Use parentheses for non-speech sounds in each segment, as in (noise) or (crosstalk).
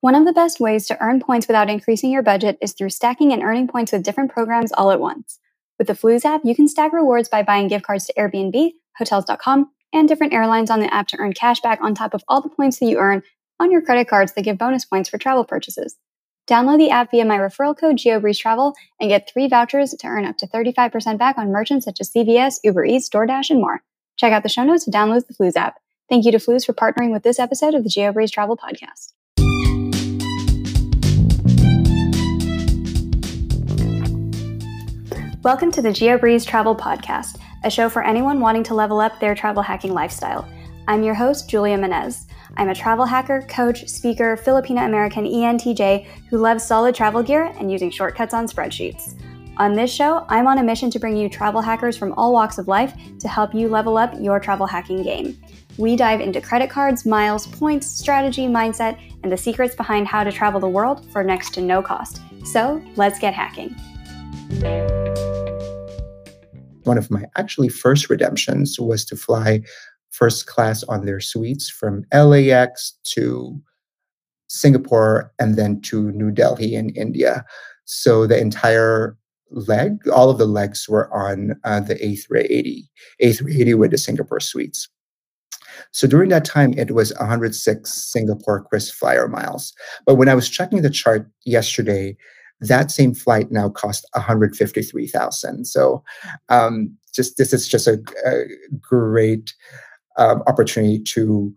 One of the best ways to earn points without increasing your budget is through stacking and earning points with different programs all at once. With the Flooz app, you can stack rewards by buying gift cards to Airbnb, Hotels.com, and different airlines on the app to earn cash back on top of all the points that you earn on your credit cards that give bonus points for travel purchases. Download the app via my referral code GeoBreezeTravel and get three vouchers to earn up to 35% back on merchants such as CVS, Uber Eats, DoorDash, and more. Check out the show notes to download the Flooz app. Thank you to Flooz for partnering with this episode of the GeoBreeze Travel Podcast. Welcome to the GeoBreeze Travel Podcast, a show for anyone wanting to level up their travel hacking lifestyle. I'm your host, Julia Menez. I'm a travel hacker, coach, speaker, Filipino American ENTJ who loves solid travel gear and using shortcuts on spreadsheets. On this show, I'm on a mission to bring you travel hackers from all walks of life to help you level up your travel hacking game. We dive into credit cards, miles, points, strategy, mindset, and the secrets behind how to travel the world for next to no cost. So let's get hacking one of my actually first redemptions was to fly first class on their suites from LAX to Singapore and then to New Delhi in India. So the entire leg, all of the legs were on uh, the A380, A380 with the Singapore suites. So during that time, it was 106 Singapore Chris KrisFlyer miles. But when I was checking the chart yesterday, that same flight now cost 153,000. So um, just this is just a, a great um, opportunity to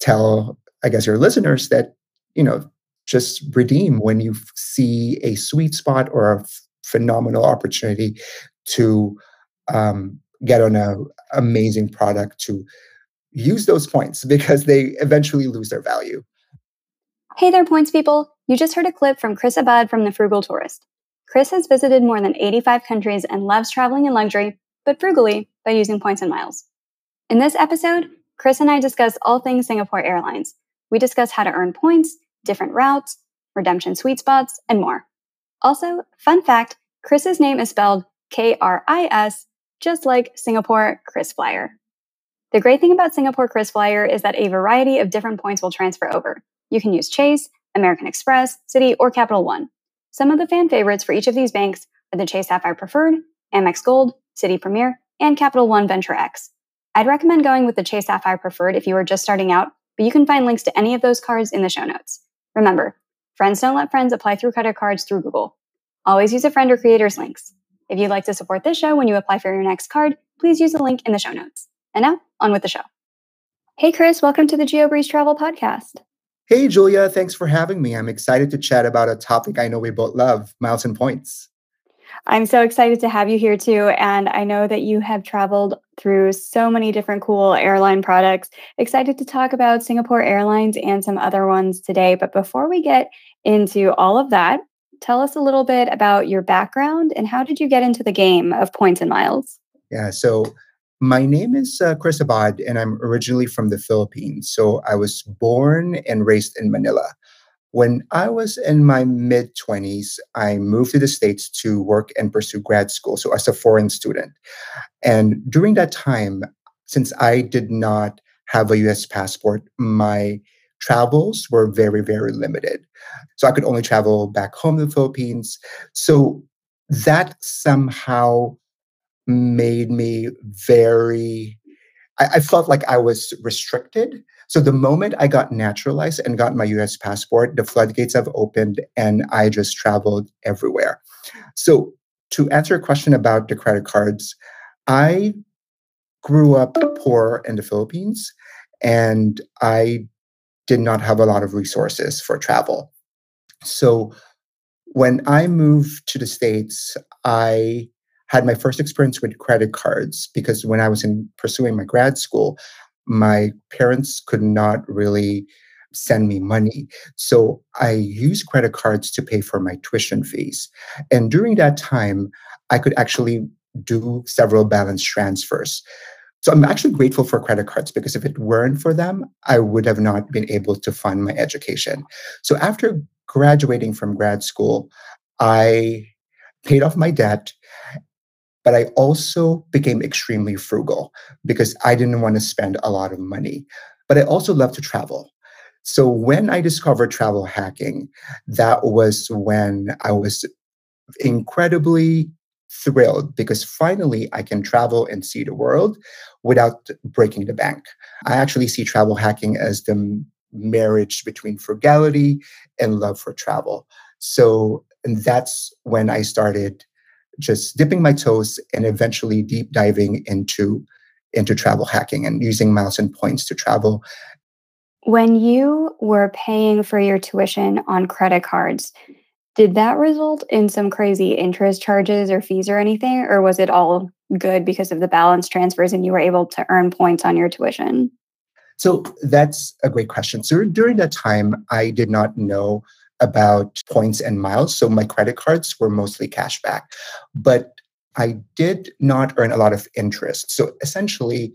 tell, I guess, your listeners that you know just redeem when you see a sweet spot or a f- phenomenal opportunity to um, get on a amazing product to use those points (laughs) because they eventually lose their value. Hey there, points people. You just heard a clip from Chris Abad from The Frugal Tourist. Chris has visited more than 85 countries and loves traveling in luxury, but frugally, by using points and miles. In this episode, Chris and I discuss all things Singapore Airlines. We discuss how to earn points, different routes, redemption sweet spots, and more. Also, fun fact Chris's name is spelled K R I S, just like Singapore KrisFlyer. The great thing about Singapore KrisFlyer is that a variety of different points will transfer over. You can use Chase, American Express, Citi, or Capital One. Some of the fan favorites for each of these banks are the Chase Sapphire Preferred, Amex Gold, Citi Premier, and Capital One Venture X. I'd recommend going with the Chase Sapphire Preferred if you are just starting out, but you can find links to any of those cards in the show notes. Remember, friends don't let friends apply through credit cards through Google. Always use a friend or creator's links. If you'd like to support this show when you apply for your next card, please use the link in the show notes. And now, on with the show. Hey, Chris, welcome to the GeoBreeze Travel Podcast. Hey, Julia, thanks for having me. I'm excited to chat about a topic I know we both love miles and points. I'm so excited to have you here too. And I know that you have traveled through so many different cool airline products. Excited to talk about Singapore Airlines and some other ones today. But before we get into all of that, tell us a little bit about your background and how did you get into the game of points and miles? Yeah, so my name is uh, Chris Abad, and I'm originally from the Philippines. So I was born and raised in Manila. When I was in my mid 20s, I moved to the States to work and pursue grad school, so as a foreign student. And during that time, since I did not have a US passport, my travels were very, very limited. So I could only travel back home to the Philippines. So that somehow made me very I, I, felt like I was restricted. So the moment I got naturalized and got my US passport, the floodgates have opened and I just traveled everywhere. So to answer a question about the credit cards, I grew up poor in the Philippines and I did not have a lot of resources for travel. So when I moved to the States, I had my first experience with credit cards because when I was in pursuing my grad school, my parents could not really send me money. So I used credit cards to pay for my tuition fees. And during that time, I could actually do several balance transfers. So I'm actually grateful for credit cards because if it weren't for them, I would have not been able to fund my education. So after graduating from grad school, I paid off my debt but I also became extremely frugal because I didn't want to spend a lot of money. But I also love to travel. So when I discovered travel hacking, that was when I was incredibly thrilled because finally I can travel and see the world without breaking the bank. I actually see travel hacking as the marriage between frugality and love for travel. So that's when I started just dipping my toes and eventually deep diving into into travel hacking and using miles and points to travel. When you were paying for your tuition on credit cards, did that result in some crazy interest charges or fees or anything? Or was it all good because of the balance transfers and you were able to earn points on your tuition? So that's a great question. So during that time, I did not know about points and miles. So my credit cards were mostly cash back. But I did not earn a lot of interest. So essentially,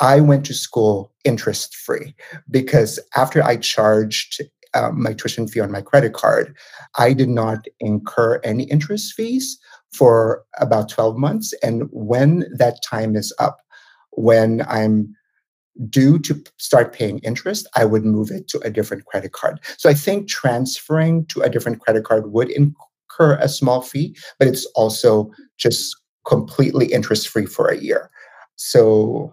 I went to school interest free because after I charged um, my tuition fee on my credit card, I did not incur any interest fees for about 12 months. And when that time is up, when I'm due to start paying interest, I would move it to a different credit card. So I think transferring to a different credit card would incur a small fee, but it's also just completely interest free for a year. So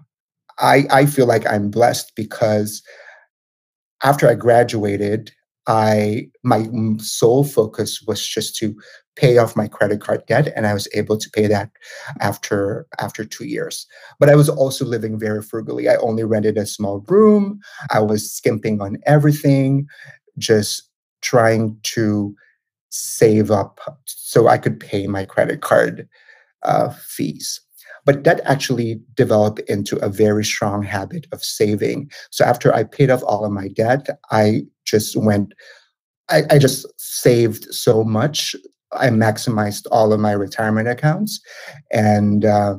I, I feel like I'm blessed because after I graduated, I my sole focus was just to pay off my credit card debt and I was able to pay that after after 2 years. But I was also living very frugally. I only rented a small room. I was skimping on everything, just trying to save up so I could pay my credit card uh, fees. But that actually developed into a very strong habit of saving. So after I paid off all of my debt, I just went, I, I just saved so much. I maximized all of my retirement accounts and, uh,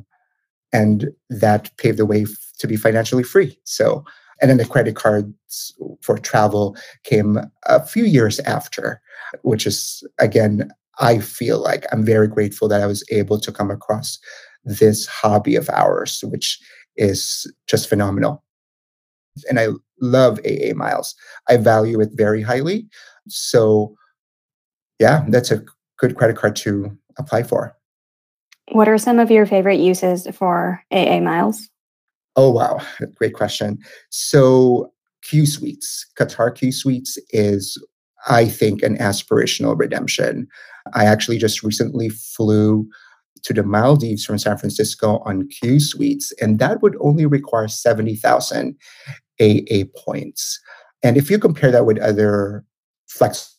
and that paved the way f- to be financially free. So, and then the credit cards for travel came a few years after, which is again, I feel like I'm very grateful that I was able to come across this hobby of ours, which is just phenomenal. And I love AA Miles. I value it very highly. So, yeah, that's a good credit card to apply for. What are some of your favorite uses for AA Miles? Oh, wow. Great question. So, Q Suites, Qatar Q Suites is, I think, an aspirational redemption. I actually just recently flew to the Maldives from San Francisco on Q Suites, and that would only require 70,000 AA points. And if you compare that with other flex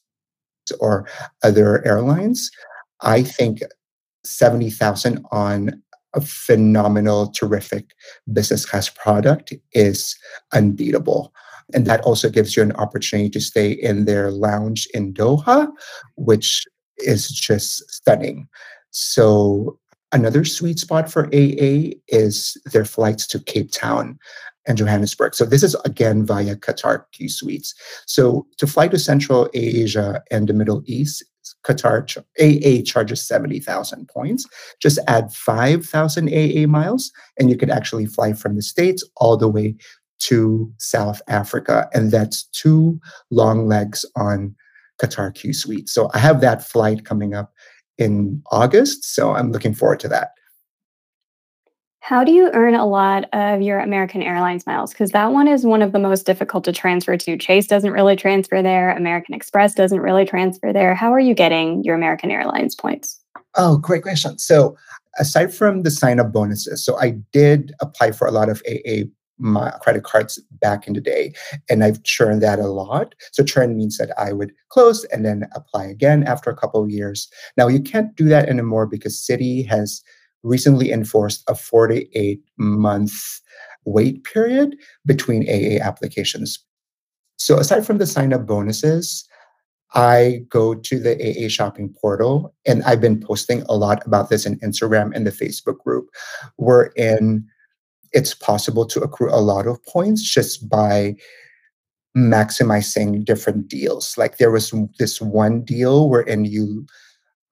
or other airlines, I think 70,000 on a phenomenal, terrific business class product is unbeatable. And that also gives you an opportunity to stay in their lounge in Doha, which is just stunning. So another sweet spot for AA is their flights to Cape Town and Johannesburg. So this is again via Qatar Q Suites. So to fly to Central Asia and the Middle East, Qatar AA charges 70,000 points. Just add 5,000 AA miles, and you could actually fly from the States all the way to South Africa. And that's two long legs on Qatar Q Suite. So I have that flight coming up in August. So I'm looking forward to that. How do you earn a lot of your American Airlines miles? Because that one is one of the most difficult to transfer to. Chase doesn't really transfer there, American Express doesn't really transfer there. How are you getting your American Airlines points? Oh, great question. So, aside from the sign up bonuses, so I did apply for a lot of AA my credit cards back in the day and i've churned that a lot. So churn means that i would close and then apply again after a couple of years. Now you can't do that anymore because Citi has recently enforced a 48 month wait period between aa applications. So aside from the sign up bonuses I go to the AA shopping portal and I've been posting a lot about this in Instagram and the Facebook group. We're in it's possible to accrue a lot of points just by maximizing different deals. Like there was this one deal wherein you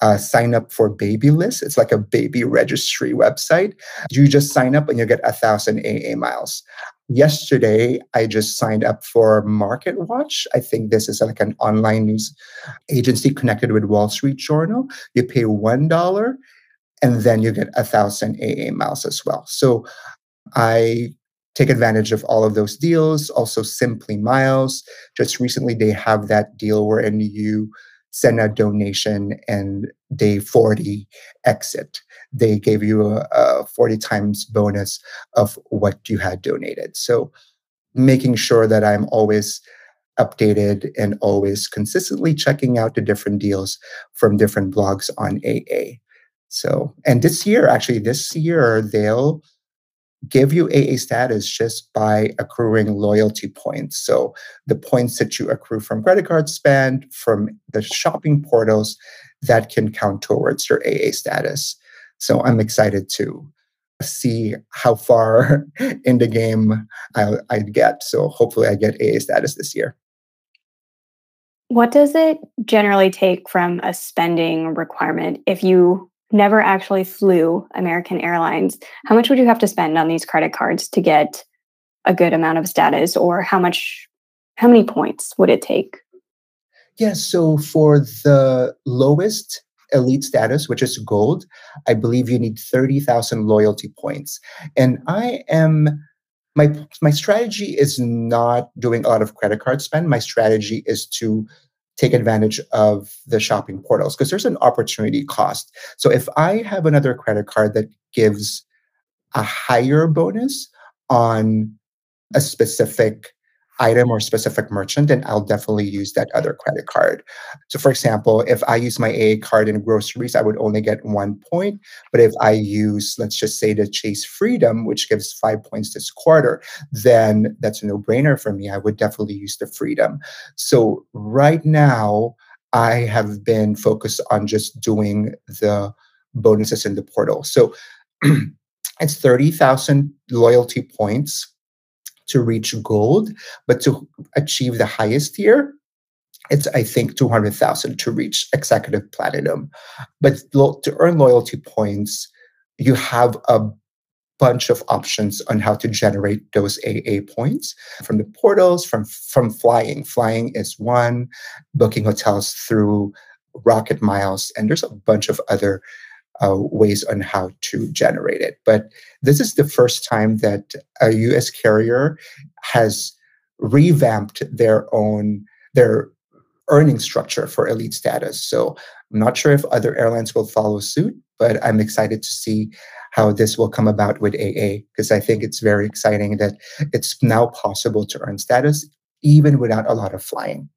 uh, sign up for Babylist. It's like a baby registry website. You just sign up and you get a thousand AA miles. yesterday I just signed up for Market Watch. I think this is like an online news agency connected with Wall Street Journal. You pay one dollar and then you get a thousand AA miles as well. So I take advantage of all of those deals. Also, Simply Miles. Just recently, they have that deal wherein you send a donation and day 40 exit. They gave you a, a 40 times bonus of what you had donated. So, making sure that I'm always updated and always consistently checking out the different deals from different blogs on AA. So, and this year, actually, this year, they'll give you AA status just by accruing loyalty points. So the points that you accrue from credit card spend, from the shopping portals, that can count towards your AA status. So I'm excited to see how far (laughs) in the game I, I get. So hopefully I get AA status this year. What does it generally take from a spending requirement if you never actually flew American Airlines, how much would you have to spend on these credit cards to get a good amount of status or how much how many points would it take? Yeah, so for the lowest elite status, which is gold, I believe you need 30,000 loyalty points. And I am my my strategy is not doing a lot of credit card spend. My strategy is to take advantage of the shopping portals because there's an opportunity cost. So if I have another credit card that gives a higher bonus on a specific item or specific merchant, then I'll definitely use that other credit card. So, for example, if I use my AA card in groceries, I would only get one point. But if I use, let's just say, the Chase Freedom, which gives five points this quarter, then that's a no brainer for me. I would definitely use the Freedom. So, right now, I have been focused on just doing the bonuses in the portal. So, (clears throat) it's 30,000 loyalty points to reach gold, but to achieve the highest tier, it's I think 200,000 to reach executive platinum. But to earn loyalty points, you have a bunch of options on how to generate those AA points from the portals, from from flying. Flying is one, booking hotels through Rocket Miles, and there's a bunch of other uh, ways on how to generate it. But this is the first time that a US carrier has revamped their own their earning structure for elite status. So I'm not sure if other airlines will follow suit, but I'm excited to see how this will come about with AA because I think it's very exciting that it's now possible to earn status even without a lot of flying.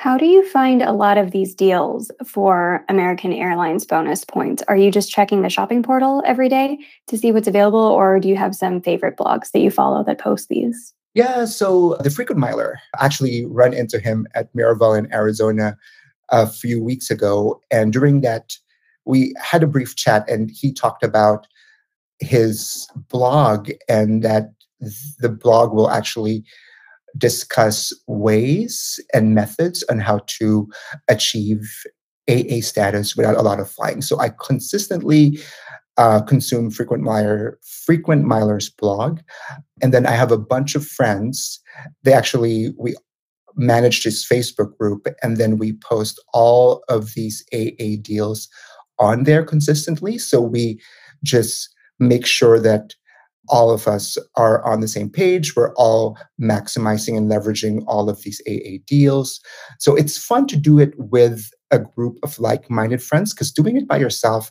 How do you find a lot of these deals for American Airlines bonus points? Are you just checking the shopping portal every day to see what's available, or do you have some favorite blogs that you follow that post these? Yeah, so the frequent miler actually run into him at Miraval in Arizona a few weeks ago. And during that, we had a brief chat, and he talked about his blog and that the blog will actually discuss ways and methods on how to achieve AA status without a lot of flying. So I consistently uh, consume frequent miler frequent miler's blog, and then I have a bunch of friends. They actually we manage this Facebook group, and then we post all of these AA deals on there consistently. So we just make sure that all of us are on the same page. We're all maximizing and leveraging all of these AA deals. So it's fun to do it with a group of like minded friends because doing it by yourself,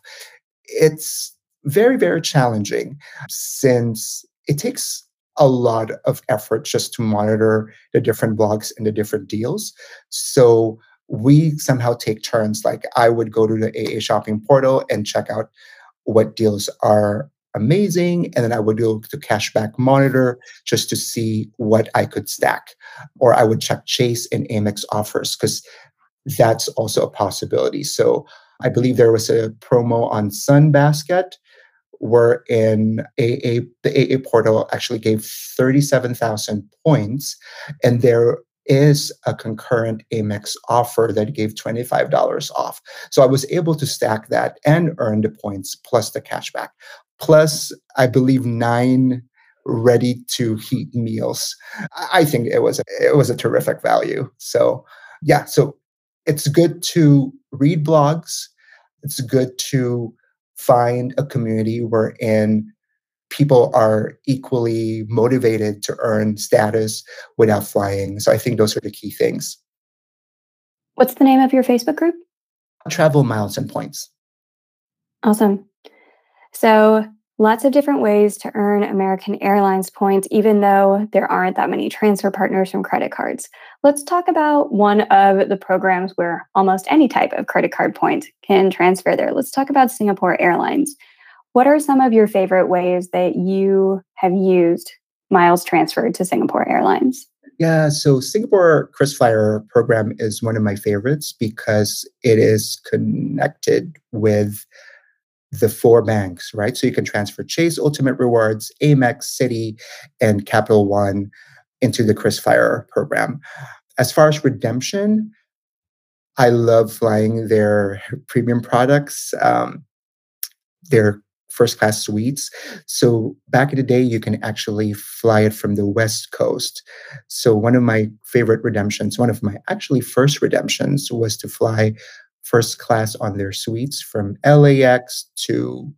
it's very, very challenging since it takes a lot of effort just to monitor the different blogs and the different deals. So we somehow take turns. Like I would go to the AA shopping portal and check out what deals are amazing. And then I would go to Cashback Monitor just to see what I could stack. Or I would check Chase and Amex offers because that's also a possibility. So I believe there was a promo on Sunbasket where in AA, the AA portal actually gave 37,000 points. And there is a concurrent Amex offer that gave $25 off. So I was able to stack that and earn the points plus the cashback plus I believe nine ready to heat meals. I think it was it was a terrific value. So yeah, so it's good to read blogs. It's good to find a community wherein people are equally motivated to earn status without flying. So I think those are the key things. What's the name of your Facebook group? Travel Miles and Points. Awesome. So lots of different ways to earn American Airlines points, even though there aren't that many transfer partners from credit cards. Let's talk about one of the programs where almost any type of credit card point can transfer there. Let's talk about Singapore Airlines. What are some of your favorite ways that you have used miles transferred to Singapore Airlines? Yeah, so Singapore KrisFlyer program is one of my favorites because it is connected with the four banks, right? So you can transfer Chase Ultimate Rewards, Amex, Citi, and Capital One into the KrisFlyer program. As far as redemption, I love flying their premium products. Um, their first class suites. So back in the day, you can actually fly it from the West Coast. So one of my favorite redemptions, one of my actually first redemptions was to fly first class on their suites from LAX to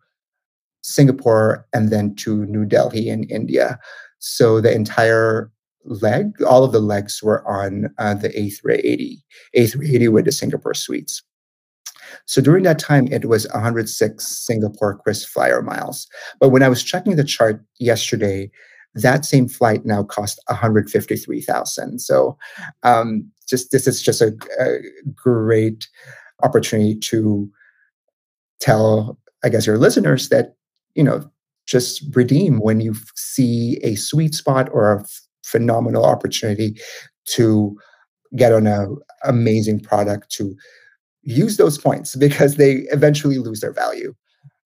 Singapore and then to New Delhi in India. So the entire leg, all of the legs were on uh, the A380, A380 with the Singapore suites. So during that time, it was 106 Singapore Chris KrisFlyer miles. But when I was checking the chart yesterday, that same flight now cost 153,000. So um, just this is just a, a great opportunity to tell, I guess, your listeners that, you know, just redeem when you see a sweet spot or a phenomenal opportunity to get on a amazing product to use those points because they eventually lose their value.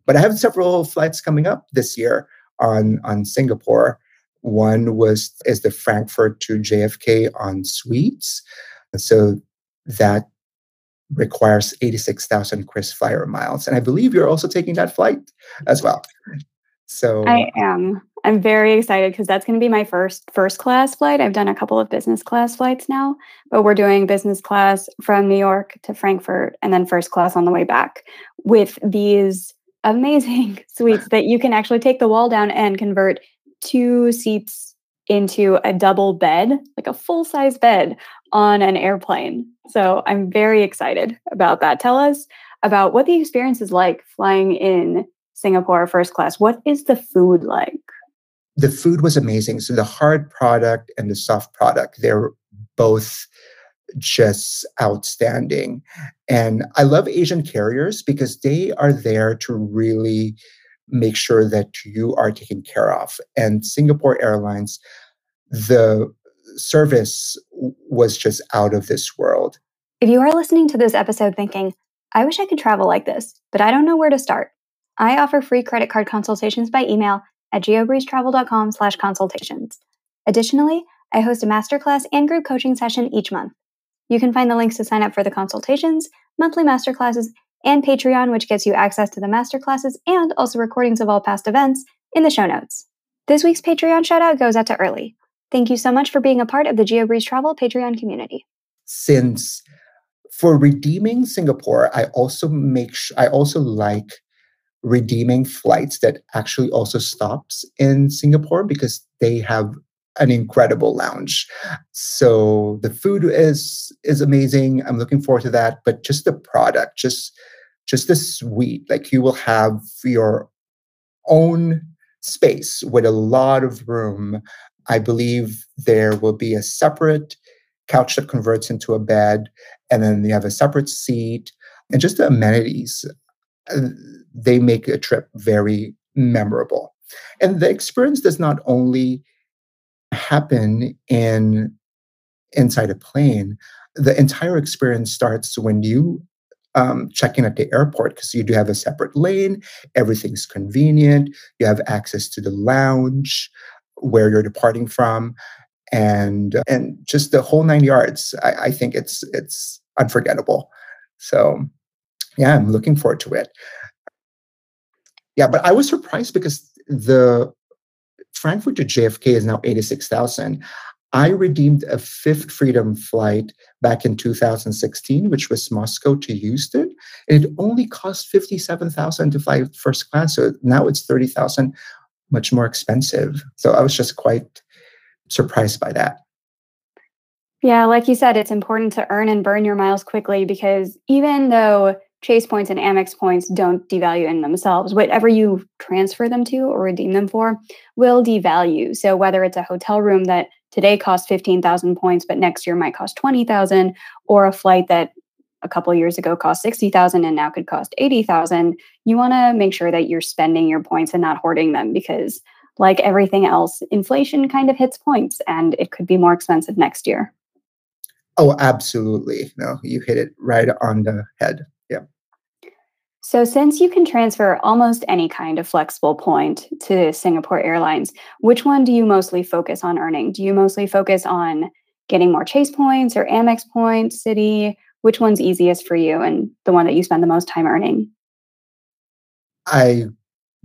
But I have several flights coming up this year on on Singapore. One was is the Frankfurt to JFK on suites. So that requires 86,000 KrisFlyer miles. And I believe you're also taking that flight as well. So I am. I'm very excited because that's going to be my first first class flight. I've done a couple of business class flights now, but we're doing business class from New York to Frankfurt and then first class on the way back with these amazing (laughs) suites that you can actually take the wall down and convert two seats into a double bed, like a full size bed on an airplane. So I'm very excited about that. Tell us about what the experience is like flying in Singapore first class. What is the food like? The food was amazing. So the hard product and the soft product, they're both just outstanding. And I love Asian carriers because they are there to really make sure that you are taken care of. And Singapore Airlines, the service was just out of this world. If you are listening to this episode thinking, I wish I could travel like this, but I don't know where to start, I offer free credit card consultations by email at geobreezetravel.com slash consultations. Additionally, I host a masterclass and group coaching session each month. You can find the links to sign up for the consultations, monthly masterclasses, and Patreon, which gets you access to the masterclasses and also recordings of all past events, in the show notes. This week's Patreon shoutout goes out to Early. Thank you so much for being a part of the GeoBreeze Travel Patreon community. Since for redeeming Singapore, I also make sh- I also like redeeming flights that actually also stops in Singapore because they have an incredible lounge. So the food is is amazing. I'm looking forward to that. But just the product, just just the suite, like you will have your own space with a lot of room. I believe there will be a separate couch that converts into a bed, and then you have a separate seat and just the amenities they make a trip very memorable. And the experience does not only happen in inside a plane, the entire experience starts when you um, check in at the airport because you do have a separate lane. Everything's convenient. You have access to the lounge where you're departing from, and and just the whole nine yards. I, I think it's it's unforgettable. So yeah, I'm looking forward to it. Yeah, but I was surprised because the Frankfurt to JFK is now 86,000. I redeemed a fifth freedom flight back in 2016, which was Moscow to Houston. It only cost 57,000 to fly first class. So now it's 30,000, much more expensive. So I was just quite surprised by that. Yeah, like you said, it's important to earn and burn your miles quickly because even though Chase points and Amex points don't devalue in themselves, whatever you transfer them to or redeem them for will devalue. So whether it's a hotel room that today costs 15,000 points but next year might cost 20,000 or a flight that a couple years ago cost 60,000 and now could cost 80,000, you want to make sure that you're spending your points and not hoarding them because like everything else, inflation kind of hits points and it could be more expensive next year. Oh, absolutely. No, you hit it right on the head. Yeah. So, since you can transfer almost any kind of flexible point to Singapore Airlines, which one do you mostly focus on earning? Do you mostly focus on getting more Chase points or Amex points, Citi? Which one's easiest for you and the one that you spend the most time earning? I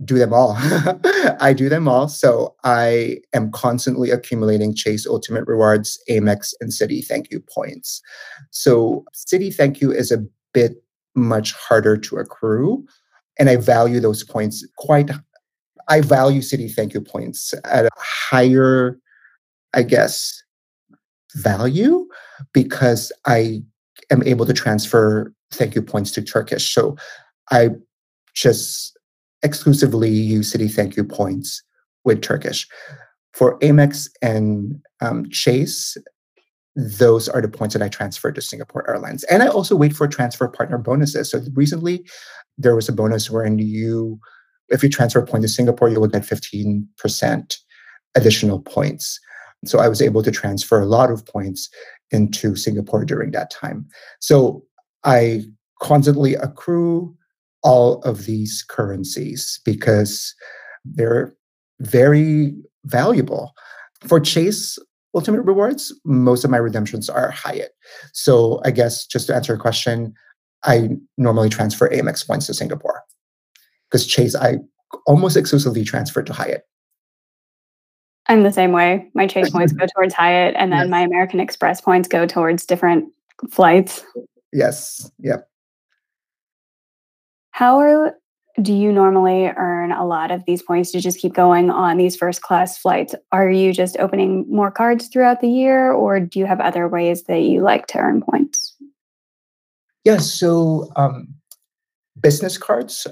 do them all. (laughs) I do them all. So I am constantly accumulating Chase Ultimate Rewards, Amex, and Citi Thank You points. So Citi Thank You is a bit much harder to accrue. And I value those points quite I value Citi Thank You points at a higher, I guess, value because I am able to transfer thank you points to Turkish. So I just exclusively use Citi Thank You points with Turkish. For Amex and um, Chase, those are the points that I transfer to Singapore Airlines. And I also wait for transfer partner bonuses. So recently, there was a bonus wherein you, if you transfer a point to Singapore, you will get 15% additional points. So I was able to transfer a lot of points into Singapore during that time. So I constantly accrue all of these currencies because they're very valuable. For Chase Ultimate Rewards, most of my redemptions are Hyatt. So I guess just to answer your question, I normally transfer Amex points to Singapore because Chase I almost exclusively transfer to Hyatt. I'm the same way. My (laughs) Chase points go towards Hyatt, and then yes. my American Express points go towards different flights. Yes. Yep. How are, do you normally earn a lot of these points to just keep going on these first class flights? Are you just opening more cards throughout the year, or do you have other ways that you like to earn points? Yes. Yeah, so um, business cards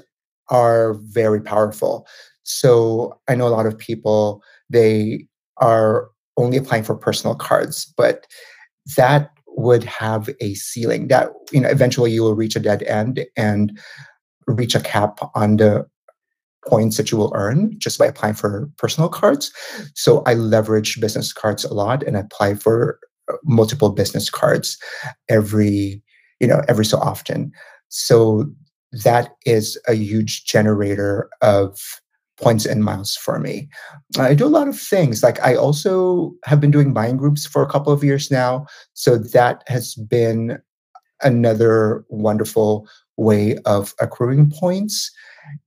are very powerful. So I know a lot of people, they are only applying for personal cards, but that would have a ceiling that you know eventually you will reach a dead end and reach a cap on the points that you will earn just by applying for personal cards. So I leverage business cards a lot and apply for uh, multiple business cards every, you know, every so often. So that is a huge generator of points and miles for me. I do a lot of things. Like I also have been doing buying groups for a couple of years now. So that has been another wonderful way of accruing points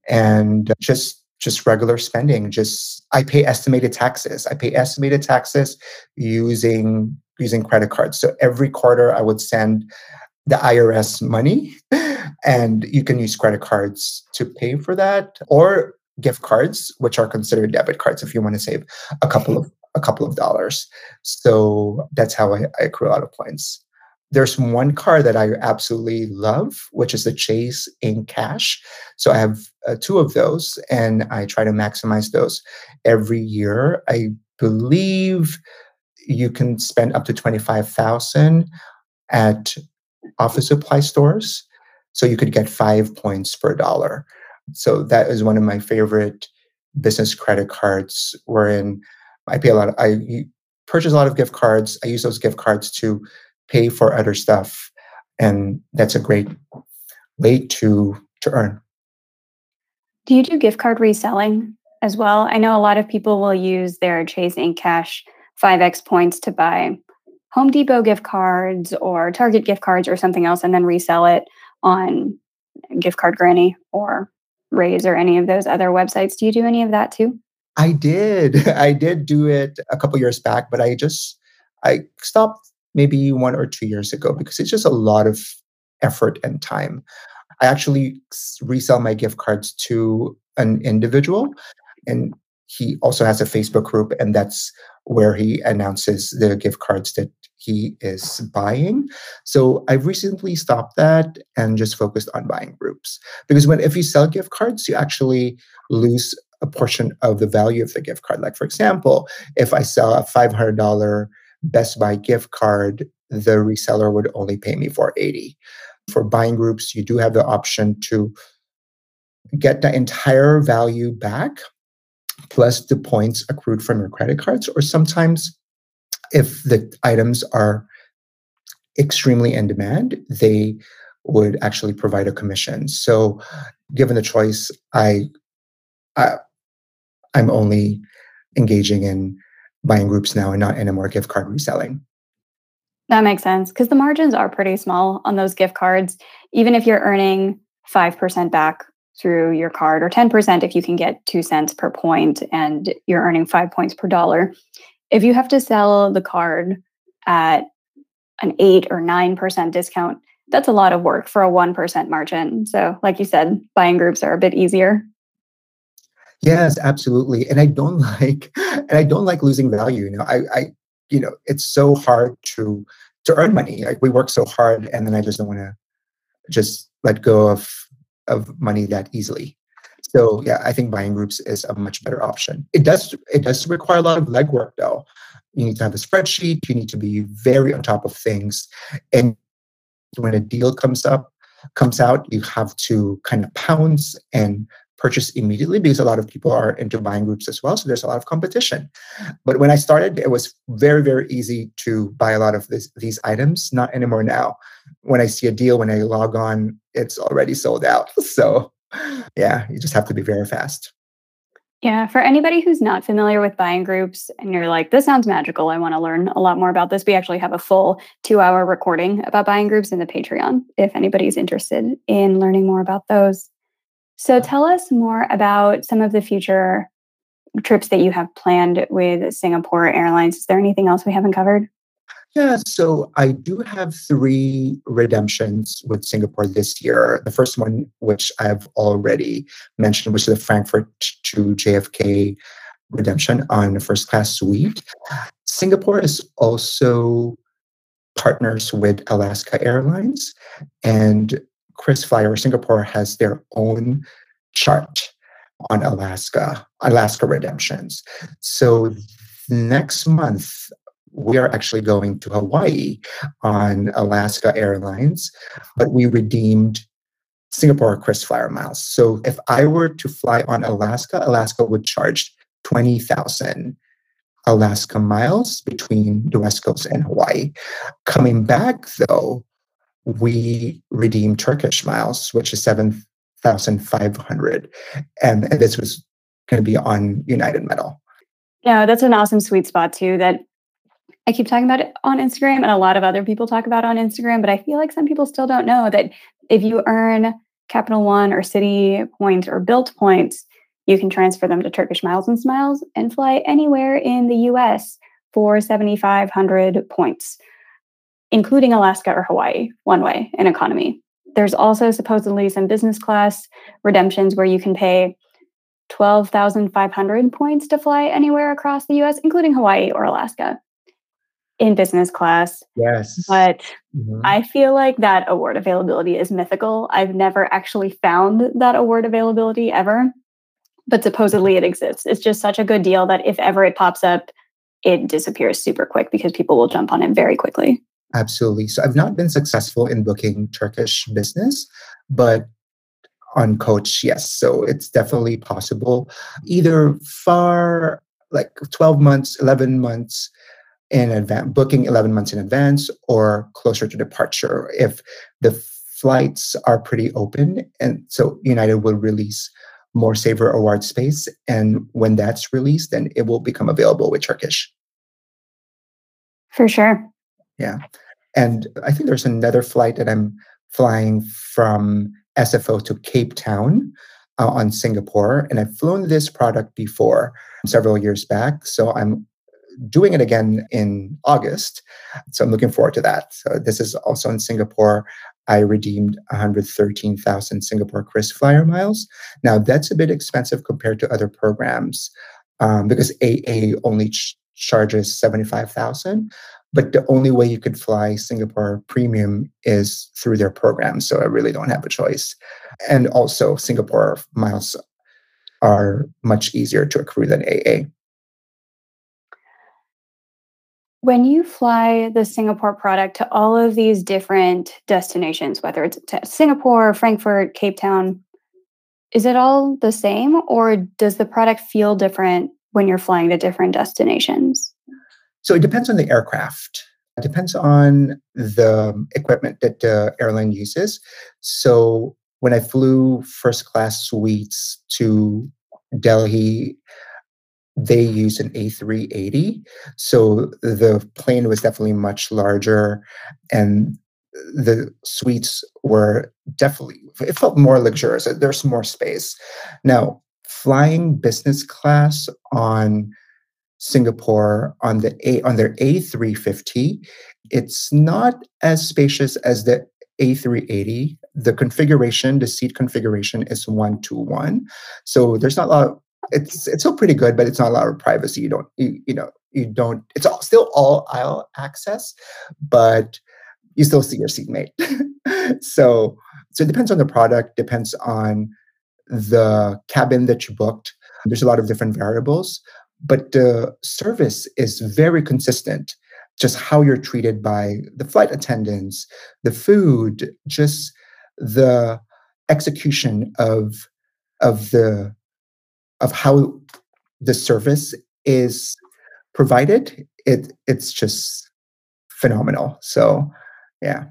and just just regular spending just i pay estimated taxes i pay estimated taxes using using credit cards so every quarter i would send the irs money (laughs) and you can use credit cards to pay for that or gift cards which are considered debit cards if you want to save a couple of a couple of dollars so that's how I, I accrue a lot of points there's one car that I absolutely love, which is the Chase Ink Cash. So I have uh, two of those, and I try to maximize those every year. I believe you can spend up to twenty five thousand at office supply stores, so you could get five points per dollar. So that is one of my favorite business credit cards. Wherein I pay a lot. Of, I purchase a lot of gift cards. I use those gift cards to pay for other stuff and that's a great way to to earn do you do gift card reselling as well i know a lot of people will use their chase ink cash 5x points to buy home depot gift cards or target gift cards or something else and then resell it on gift card granny or raise or any of those other websites do you do any of that too I did. (laughs) I did do it a couple years back, but I just I stopped maybe one or two years ago because it's just a lot of effort and time. I actually resell my gift cards to an individual, and he also has a Facebook group, and that's where he announces the gift cards that he is buying. So I've recently stopped that and just focused on buying groups because when if you sell gift cards, you actually lose a portion of the value of the gift card. Like for example, if I sell a five hundred dollar Best Buy gift card, the reseller would only pay me for eighty. For buying groups, you do have the option to get the entire value back plus the points accrued from your credit cards, or sometimes if the items are extremely in demand, they would actually provide a commission. So, given the choice, I, I I'm only engaging in buying groups now and not anymore gift card reselling. That makes sense because the margins are pretty small on those gift cards. Even if you're earning 5% back through your card or 10% if you can get two cents per point and you're earning five points per dollar. If you have to sell the card at an eight or 9% discount, that's a lot of work for a 1% margin. So, like you said, buying groups are a bit easier. Yes, absolutely. And I don't (laughs) like and I don't like losing value. You know, I, I you know, it's so hard to to earn money. Like we work so hard and then I just don't want to just let go of of money that easily. So yeah, I think buying groups is a much better option. It does it does require a lot of legwork though. You need to have a spreadsheet, you need to be very on top of things. And when a deal comes up, comes out, you have to kind of pounce and purchase immediately because a lot of people are into buying groups as well. So there's a lot of competition. But when I started, it was very, very easy to buy a lot of this, these items. Not anymore now. When I see a deal, when I log on, it's already sold out. (laughs) So yeah, you just have to be very fast. Yeah, for anybody who's not familiar with buying groups and you're like, this sounds magical, I want to learn a lot more about this, we actually have a full two hour recording about buying groups in the Patreon if anybody's interested in learning more about those. So tell us more about some of the future trips that you have planned with Singapore Airlines. Is there anything else we haven't covered? Yeah, so I do have three redemptions with Singapore this year. The first one, which I've already mentioned, which is the Frankfurt to JFK redemption on first class suite. Singapore is also partners with Alaska Airlines, and KrisFlyer Singapore has their own chart on Alaska, Alaska redemptions. So next month, we are actually going to Hawaii on Alaska Airlines, but we redeemed Singapore KrisFlyer miles. So if I were to fly on Alaska, Alaska would charge 20,000 Alaska miles between the West Coast and Hawaii. Coming back though, we redeemed Turkish miles, which is 7,500. And, and this was going to be on United Metal. Yeah, that's an awesome sweet spot too that I keep talking about it on Instagram and a lot of other people talk about it on Instagram, but I feel like some people still don't know that if you earn Capital One or Citi points or Bilt points, you can transfer them to Turkish Miles and Smiles and fly anywhere in the US for 7,500 points including Alaska or Hawaii, one way in economy. There's also supposedly some business class redemptions where you can pay 12,500 points to fly anywhere across the US, including Hawaii or Alaska in business class. Yes. But mm-hmm. I feel like that award availability is mythical. I've never actually found that award availability ever, but supposedly it exists. It's just such a good deal that if ever it pops up, it disappears super quick because people will jump on it very quickly. Absolutely. So I've not been successful in booking Turkish business, but on coach, yes. So it's definitely possible. Either far, like 12 months, 11 months in advance, booking 11 months in advance, or closer to departure if the flights are pretty open. And so United will release more Saver Award space. And when that's released, then it will become available with Turkish. For sure. Yeah. And I think there's another flight that I'm flying from SFO to Cape Town uh, on Singapore, and I've flown this product before several years back. So I'm doing it again in August. So I'm looking forward to that. So this is also in Singapore. I redeemed 113,000 Singapore KrisFlyer miles. Now that's a bit expensive compared to other programs um, because AA only ch- charges 75,000. But the only way you could fly Singapore Premium is through their program. So I really don't have a choice. And also, Singapore miles are much easier to accrue than AA. When you fly the Singapore product to all of these different destinations, whether it's to Singapore, Frankfurt, Cape Town, is it all the same or does the product feel different when you're flying to different destinations? So it depends on the aircraft. It depends on the equipment that the airline uses. So when I flew first class suites to Delhi, they used an A380. So the plane was definitely much larger and the suites were definitely, it felt more luxurious. Uh, there's more space. Now, flying business class on Singapore on the A on their A350. It's not as spacious as the A380. The configuration, the seat configuration is one to one. So there's not a lot it's it's still pretty good, but it's not a lot of privacy. You don't you, you know, you don't it's all, still all aisle access, but you still see your seatmate. (laughs) so so it depends on the product, depends on the cabin that you booked. There's a lot of different variables, but the service is very consistent. Just how you're treated by the flight attendants, the food, just the execution of of the of how the service is provided. It it's just phenomenal. So, yeah.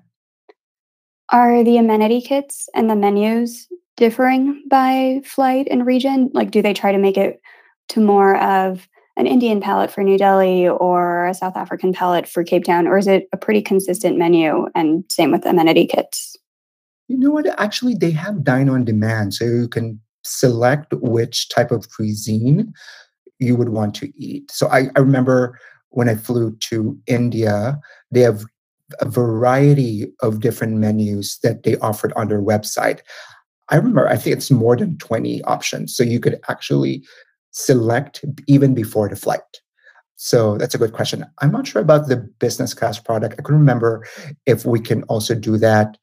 Are the amenity kits and the menus differing by flight and region? Like, do they try to make it to more of an Indian palate for New Delhi or a South African palate for Cape Town, or is it a pretty consistent menu and same with amenity kits? You know what? Actually, they have dine on demand, so you can select which type of cuisine you would want to eat. So I, I remember when I flew to India, they have a variety of different menus that they offered on their website. I remember, I think it's more than 20 options. So you could actually select even before the flight? So that's a good question. I'm not sure about the business class product. I can remember if we can also do that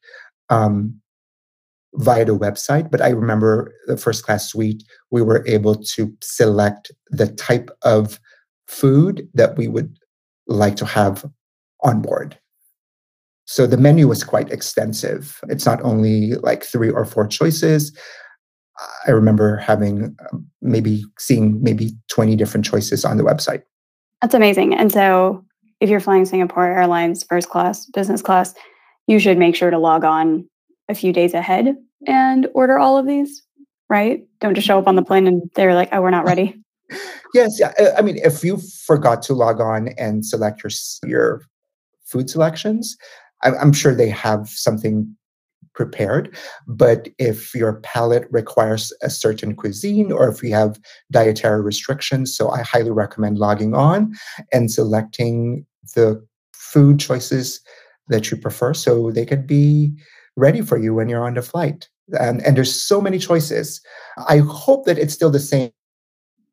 um, via the website, but I remember the first class suite, we were able to select the type of food that we would like to have on board. So the menu was quite extensive. It's not only like three or four choices. I remember having um, maybe seeing maybe 20 different choices on the website. That's amazing. And so if you're flying Singapore Airlines first class, business class, you should make sure to log on a few days ahead and order all of these, right? Don't just show up on the plane and they're like, oh, we're not ready. (laughs) yes. Uh, I mean, if you forgot to log on and select your, your food selections, I'm sure they have something prepared. But if your palate requires a certain cuisine or if you have dietary restrictions, so I highly recommend logging on and selecting the food choices that you prefer so they could be ready for you when you're on the flight. And, and there's so many choices. I hope that it's still the same.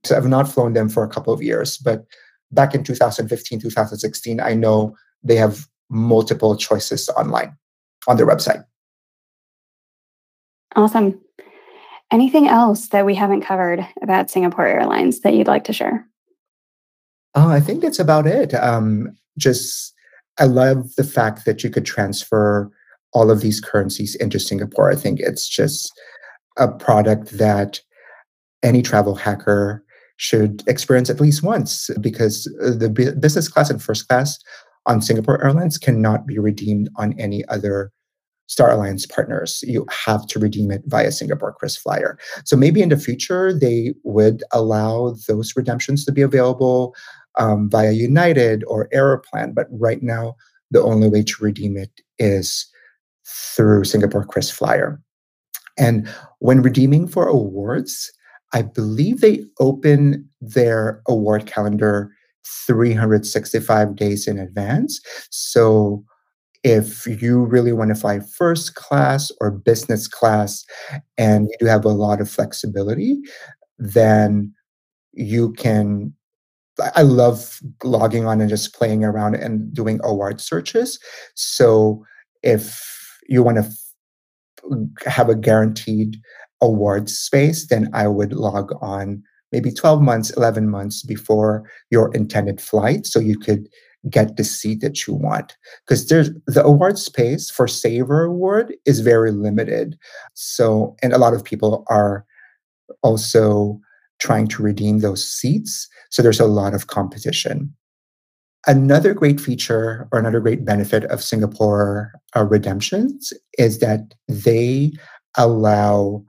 So I've not flown them for a couple of years, but back in 2015, 2016, I know they have multiple choices online on their website. Awesome. Anything else that we haven't covered about Singapore Airlines that you'd like to share? Oh, I think that's about it. Um, just, I love the fact that you could transfer all of these currencies into Singapore. I think it's just a product that any travel hacker should experience at least once because the business class and first class on Singapore Airlines cannot be redeemed on any other Star Alliance partners, you have to redeem it via Singapore KrisFlyer. So maybe in the future, they would allow those redemptions to be available um, via United or Aeroplan. But right now, the only way to redeem it is through Singapore KrisFlyer. And when redeeming for awards, I believe they open their award calendar 365 days in advance. So if you really want to fly first class or business class and you do have a lot of flexibility, then you can. I love logging on and just playing around and doing award searches. So if you want to f- have a guaranteed award space, then I would log on maybe 12 months, 11 months before your intended flight so you could get the seat that you want. Because there's the award space for Saver Award is very limited. So, and a lot of people are also trying to redeem those seats. So there's a lot of competition. Another great feature or another great benefit of Singapore uh, redemptions is that they allow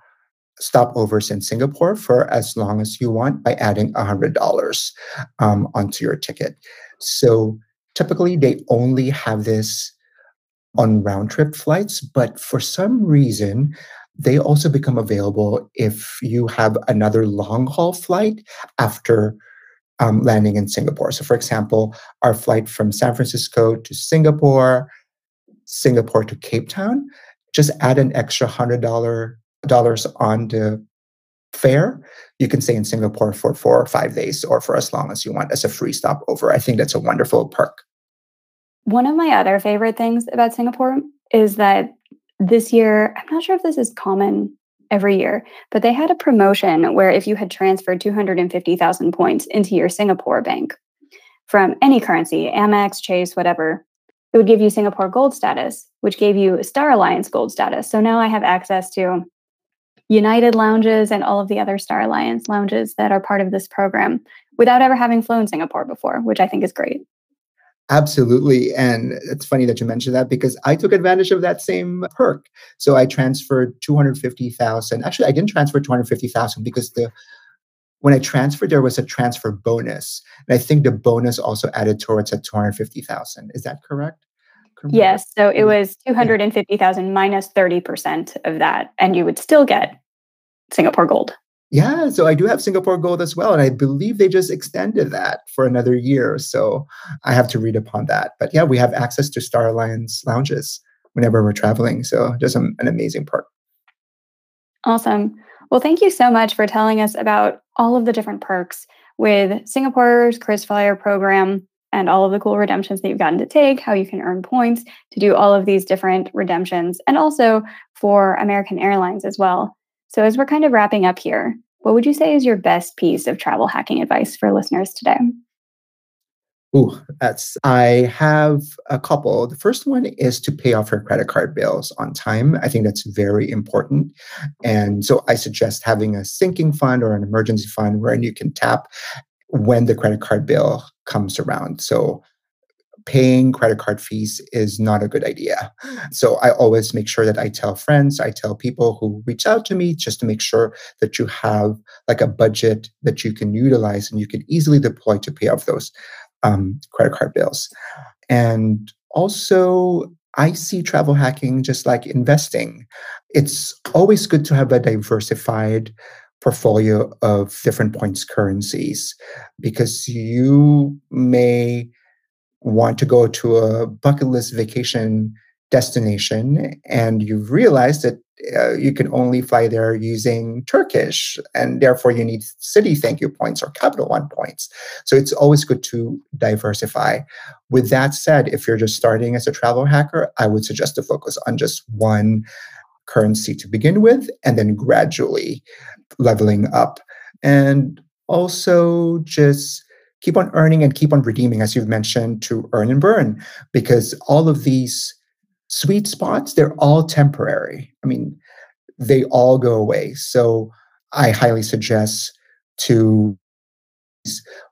stopovers in Singapore for as long as you want by adding $100 um, onto your ticket. So typically they only have this on round trip flights, but for some reason, they also become available if you have another long haul flight after um, landing in Singapore. So, for example, our flight from San Francisco to Singapore, Singapore to Cape Town, just add an extra hundred dollar dollars on the fare. You can stay in Singapore for four or five days, or for as long as you want as a free stopover. I think that's a wonderful perk. One of my other favorite things about Singapore is that this year, I'm not sure if this is common every year, but they had a promotion where if you had transferred 250,000 points into your Singapore bank from any currency, Amex, Chase, whatever, it would give you Singapore Gold status, which gave you Star Alliance Gold status. So now I have access to United lounges and all of the other Star Alliance lounges that are part of this program without ever having flown Singapore before, which I think is great. Absolutely. And it's funny that you mentioned that because I took advantage of that same perk. So I transferred 250,000. Actually, I didn't transfer 250,000 because the when I transferred, there was a transfer bonus. And I think the bonus also added towards that 250,000. Is that correct? Yes. So it mm-hmm. was 250,000 minus 30% of that. And you would still get Singapore Gold. Yeah, so I do have Singapore Gold as well, and I believe they just extended that for another year. So I have to read upon that. But yeah, we have access to Star Alliance lounges whenever we're traveling. So just an, amazing part. Awesome. Well, thank you so much for telling us about all of the different perks with Singapore's KrisFlyer program and all of the cool redemptions that you've gotten to take, how you can earn points to do all of these different redemptions, and also for American Airlines as well. So, as we're kind of wrapping up here, what would you say is your best piece of travel hacking advice for listeners today? Ooh, that's I have a couple. The first one is to pay off your credit card bills on time. I think that's very important. And so I suggest having a sinking fund or an emergency fund wherein you can tap when the credit card bill comes around. So paying credit card fees is not a good idea. So I always make sure that I tell friends, I tell people who reach out to me just to make sure that you have like a budget that you can utilize and you can easily deploy to pay off those um, credit card bills. And also, I see travel hacking just like investing. It's always good to have a diversified portfolio of different points currencies because you may want to go to a bucket list vacation destination and you've realized that uh, you can only fly there using Turkish, and therefore you need Citi thank you points or Capital One points. So it's always good to diversify. With that said, if you're just starting as a travel hacker, I would suggest to focus on just one currency to begin with, and then gradually leveling up. And also just keep on earning and keep on redeeming, as you've mentioned, to earn and burn, because all of these sweet spots, they're all temporary. I mean, they all go away. So I highly suggest to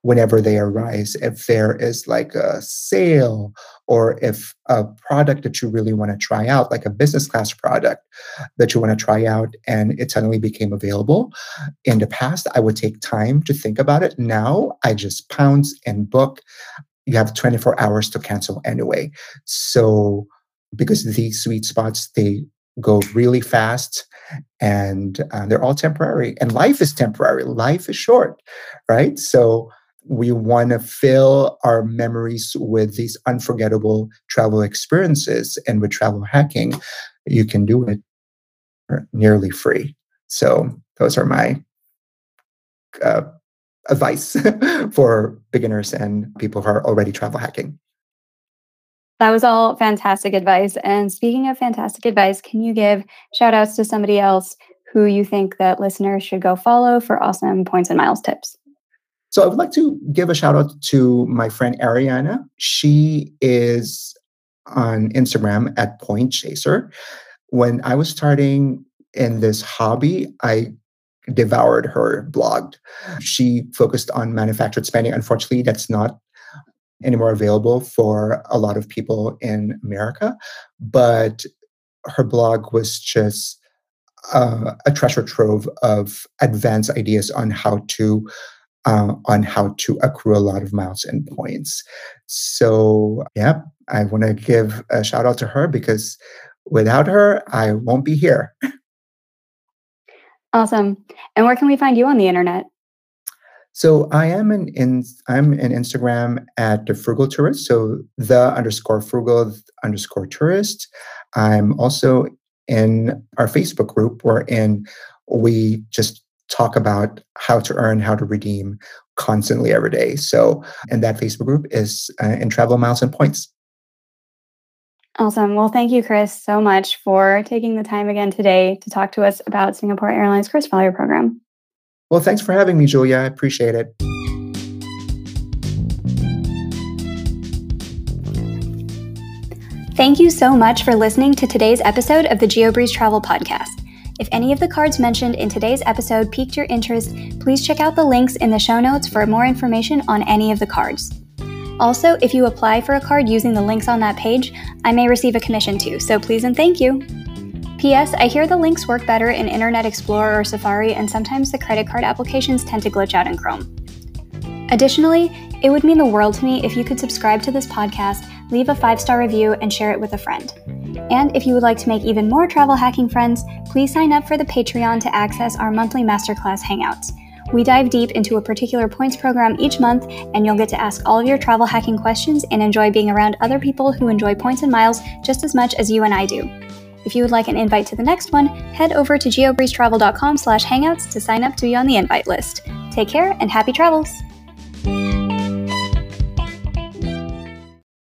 whenever they arise. If there is like a sale or if a product that you really want to try out like a business class product that you want to try out and it suddenly became available in the past i would take time to think about it. Now i just pounce and book. You have 24 hours to cancel anyway. So because these sweet spots they go really fast and uh, they're all temporary. And life is temporary, life is short, right? So we want to fill our memories with these unforgettable travel experiences. And with travel hacking, you can do it nearly free. So those are my uh, advice (laughs) for beginners and people who are already travel hacking. That was all fantastic advice. And speaking of fantastic advice, can you give shout outs to somebody else who you think that listeners should go follow for awesome points and miles tips? So I would like to give a shout out to my friend Ariana. She is on Instagram at Point Chaser. When I was starting in this hobby, I devoured her blog. She focused on manufactured spending. Unfortunately, that's not anymore available for a lot of people in America, but her blog was just uh, a treasure trove of advanced ideas on how to uh, on how to accrue a lot of miles and points. So, yeah, I want to give a shout out to her because without her, I won't be here. Awesome. And where can we find you on the internet? So I am an in I'm an Instagram at the frugal tourist. So the underscore frugal underscore tourist. I'm also in our Facebook group wherein we just talk about how to earn, how to redeem constantly every day. So, and that Facebook group is uh, in Travel Miles and Points. Awesome. Well, thank you, Chris, so much for taking the time again today to talk to us about Singapore Airlines KrisValue Program. Well, thanks for having me, Julia. I appreciate it. Thank you so much for listening to today's episode of the GeoBreeze Travel Podcast. If any of the cards mentioned in today's episode piqued your interest, please check out the links in the show notes for more information on any of the cards. Also, if you apply for a card using the links on that page, I may receive a commission too, so please and thank you. P.S. I hear the links work better in Internet Explorer or Safari, and sometimes the credit card applications tend to glitch out in Chrome. Additionally, it would mean the world to me if you could subscribe to this podcast, leave a five star review, and share it with a friend. And if you would like to make even more travel hacking friends, please sign up for the Patreon to access our monthly masterclass hangouts. We dive deep into a particular points program each month, and you'll get to ask all of your travel hacking questions and enjoy being around other people who enjoy points and miles just as much as you and I do. If you would like an invite to the next one, head over to geobreezetravel.com slash hangouts to sign up to be on the invite list. Take care and happy travels!